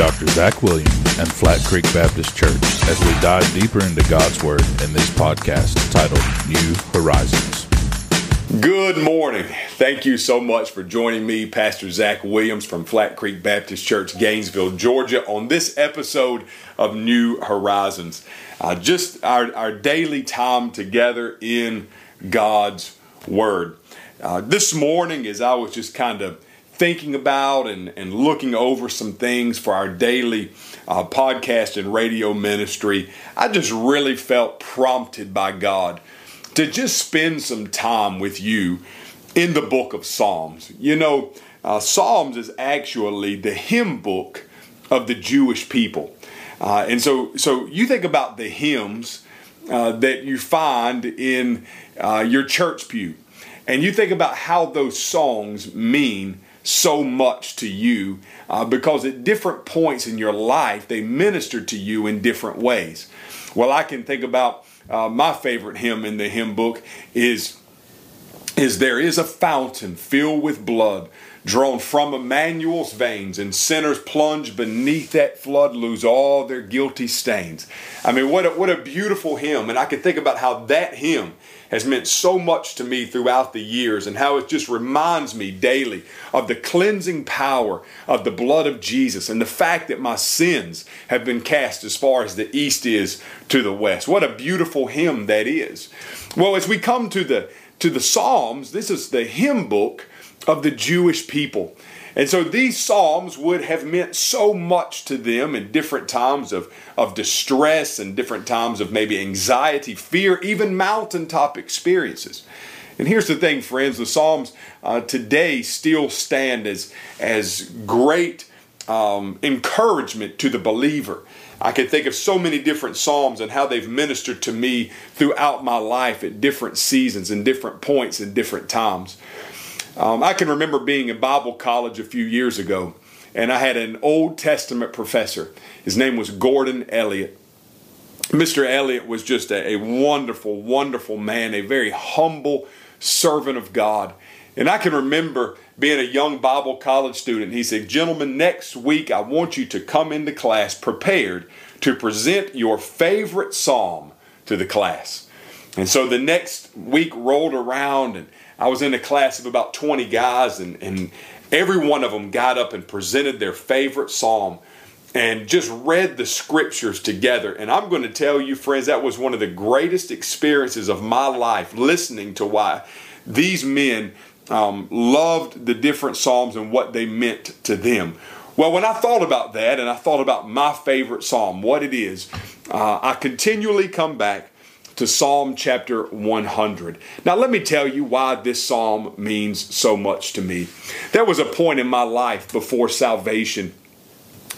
Dr. Zach Williams and Flat Creek Baptist Church as we dive deeper into God's Word in this podcast titled New Horizons. Good morning. Thank you so much for joining me, Pastor Zach Williams from Flat Creek Baptist Church, Gainesville, Georgia, on this episode of New Horizons. Uh, just our, our daily time together in God's Word. Uh, this morning, as I was just kind of thinking about and, and looking over some things for our daily uh, podcast and radio ministry, I just really felt prompted by God to just spend some time with you in the book of Psalms. You know, uh, Psalms is actually the hymn book of the Jewish people. Uh, and so, so you think about the hymns uh, that you find in uh, your church pew, and you think about how those songs mean so much to you uh, because at different points in your life they minister to you in different ways. Well, I can think about uh, my favorite hymn in the hymn book is is there is a fountain filled with blood drawn from Emmanuel's veins, and sinners plunge beneath that flood, lose all their guilty stains. I mean, what a, what a beautiful hymn. And I can think about how that hymn has meant so much to me throughout the years and how it just reminds me daily of the cleansing power of the blood of Jesus and the fact that my sins have been cast as far as the east is to the west. What a beautiful hymn that is. Well, as we come to the to the Psalms, this is the hymn book of the Jewish people. And so these Psalms would have meant so much to them in different times of, of distress and different times of maybe anxiety, fear, even mountaintop experiences. And here's the thing, friends the Psalms uh, today still stand as, as great um, encouragement to the believer. I can think of so many different Psalms and how they've ministered to me throughout my life at different seasons and different points and different times. Um, I can remember being in Bible college a few years ago, and I had an Old Testament professor. His name was Gordon Elliott. Mr. Elliott was just a, a wonderful, wonderful man, a very humble servant of God. And I can remember being a young Bible college student. He said, Gentlemen, next week I want you to come into class prepared to present your favorite psalm to the class. And so the next week rolled around, and I was in a class of about 20 guys, and, and every one of them got up and presented their favorite psalm and just read the scriptures together. And I'm going to tell you, friends, that was one of the greatest experiences of my life listening to why these men um, loved the different psalms and what they meant to them. Well, when I thought about that and I thought about my favorite psalm, what it is, uh, I continually come back to Psalm chapter 100. Now, let me tell you why this psalm means so much to me. There was a point in my life before salvation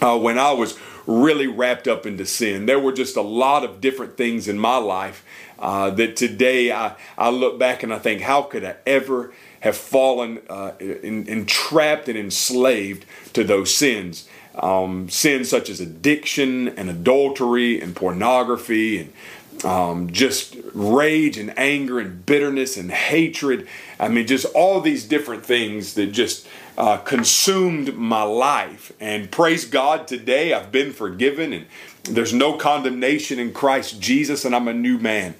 uh, when I was really wrapped up into sin. There were just a lot of different things in my life uh, that today I, I look back and I think, how could I ever have fallen uh, in, entrapped and enslaved to those sins? Um, sins such as addiction and adultery and pornography and um, just rage and anger and bitterness and hatred. I mean, just all these different things that just uh, consumed my life. And praise God, today I've been forgiven and there's no condemnation in Christ Jesus, and I'm a new man.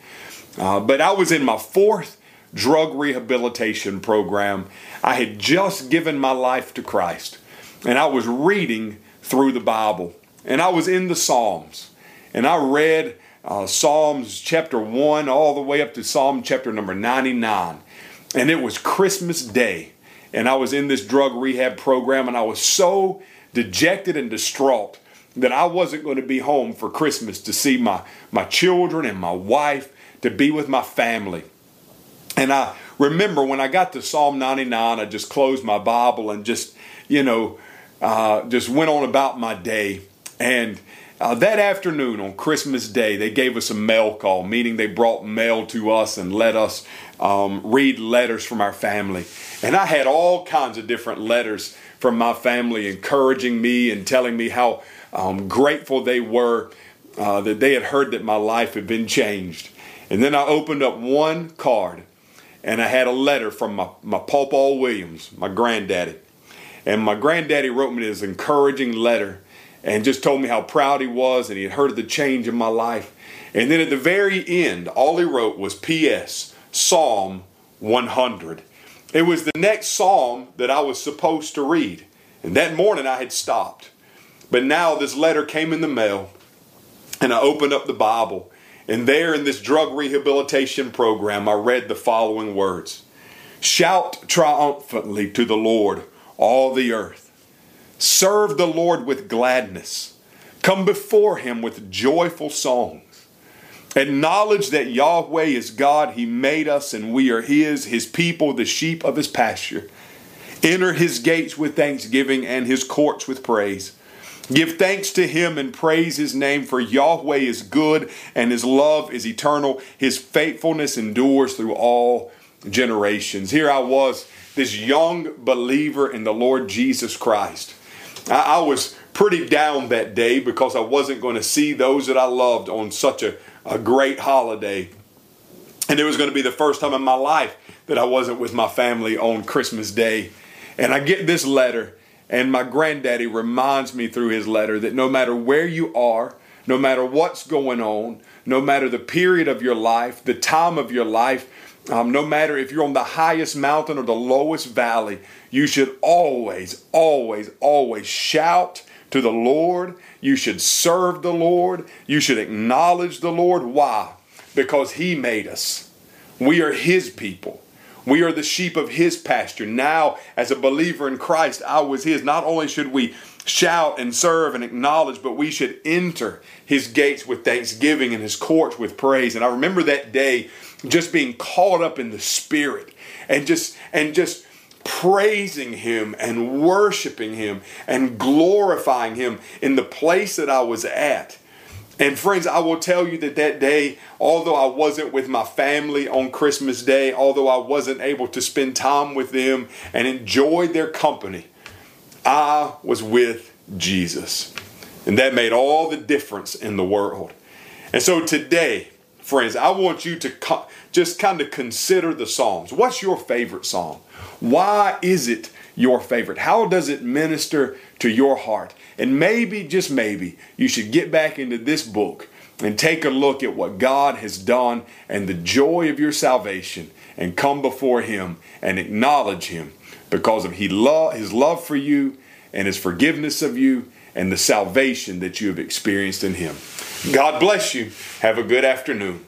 Uh, but I was in my fourth drug rehabilitation program. I had just given my life to Christ, and I was reading through the Bible, and I was in the Psalms, and I read uh, Psalms chapter 1 all the way up to Psalm chapter number 99. And it was Christmas Day. And I was in this drug rehab program, and I was so dejected and distraught that I wasn't going to be home for Christmas to see my, my children and my wife, to be with my family. And I remember when I got to Psalm 99, I just closed my Bible and just, you know, uh, just went on about my day. And uh, that afternoon on Christmas Day, they gave us a mail call, meaning they brought mail to us and let us um, read letters from our family. And I had all kinds of different letters from my family encouraging me and telling me how um, grateful they were uh, that they had heard that my life had been changed. And then I opened up one card and I had a letter from my, my Pawpaw Williams, my granddaddy. And my granddaddy wrote me this encouraging letter and just told me how proud he was and he had heard of the change in my life. And then at the very end, all he wrote was P.S. Psalm 100. It was the next psalm that I was supposed to read. And that morning I had stopped. But now this letter came in the mail, and I opened up the Bible. And there in this drug rehabilitation program, I read the following words Shout triumphantly to the Lord, all the earth. Serve the Lord with gladness. Come before him with joyful songs. Acknowledge that Yahweh is God. He made us and we are his, his people, the sheep of his pasture. Enter his gates with thanksgiving and his courts with praise. Give thanks to him and praise his name, for Yahweh is good and his love is eternal. His faithfulness endures through all generations. Here I was, this young believer in the Lord Jesus Christ. I, I was pretty down that day because I wasn't going to see those that I loved on such a, a great holiday. And it was going to be the first time in my life that I wasn't with my family on Christmas Day. And I get this letter, and my granddaddy reminds me through his letter that no matter where you are, no matter what's going on, no matter the period of your life, the time of your life, um, no matter if you're on the highest mountain or the lowest valley, you should always, always, always shout to the Lord. You should serve the Lord. You should acknowledge the Lord. Why? Because He made us. We are His people. We are the sheep of His pasture. Now, as a believer in Christ, I was His. Not only should we shout and serve and acknowledge, but we should enter His gates with thanksgiving and His courts with praise. And I remember that day just being caught up in the Spirit and just and just praising him and worshiping him and glorifying him in the place that I was at. And friends, I will tell you that that day, although I wasn't with my family on Christmas Day, although I wasn't able to spend time with them and enjoy their company, I was with Jesus. And that made all the difference in the world. And so today, friends, I want you to co- just kind of consider the Psalms. What's your favorite psalm? Why is it your favorite? How does it minister to your heart? And maybe, just maybe, you should get back into this book and take a look at what God has done and the joy of your salvation and come before Him and acknowledge Him because of he lo- His love for you and His forgiveness of you and the salvation that you have experienced in Him. God bless you. Have a good afternoon.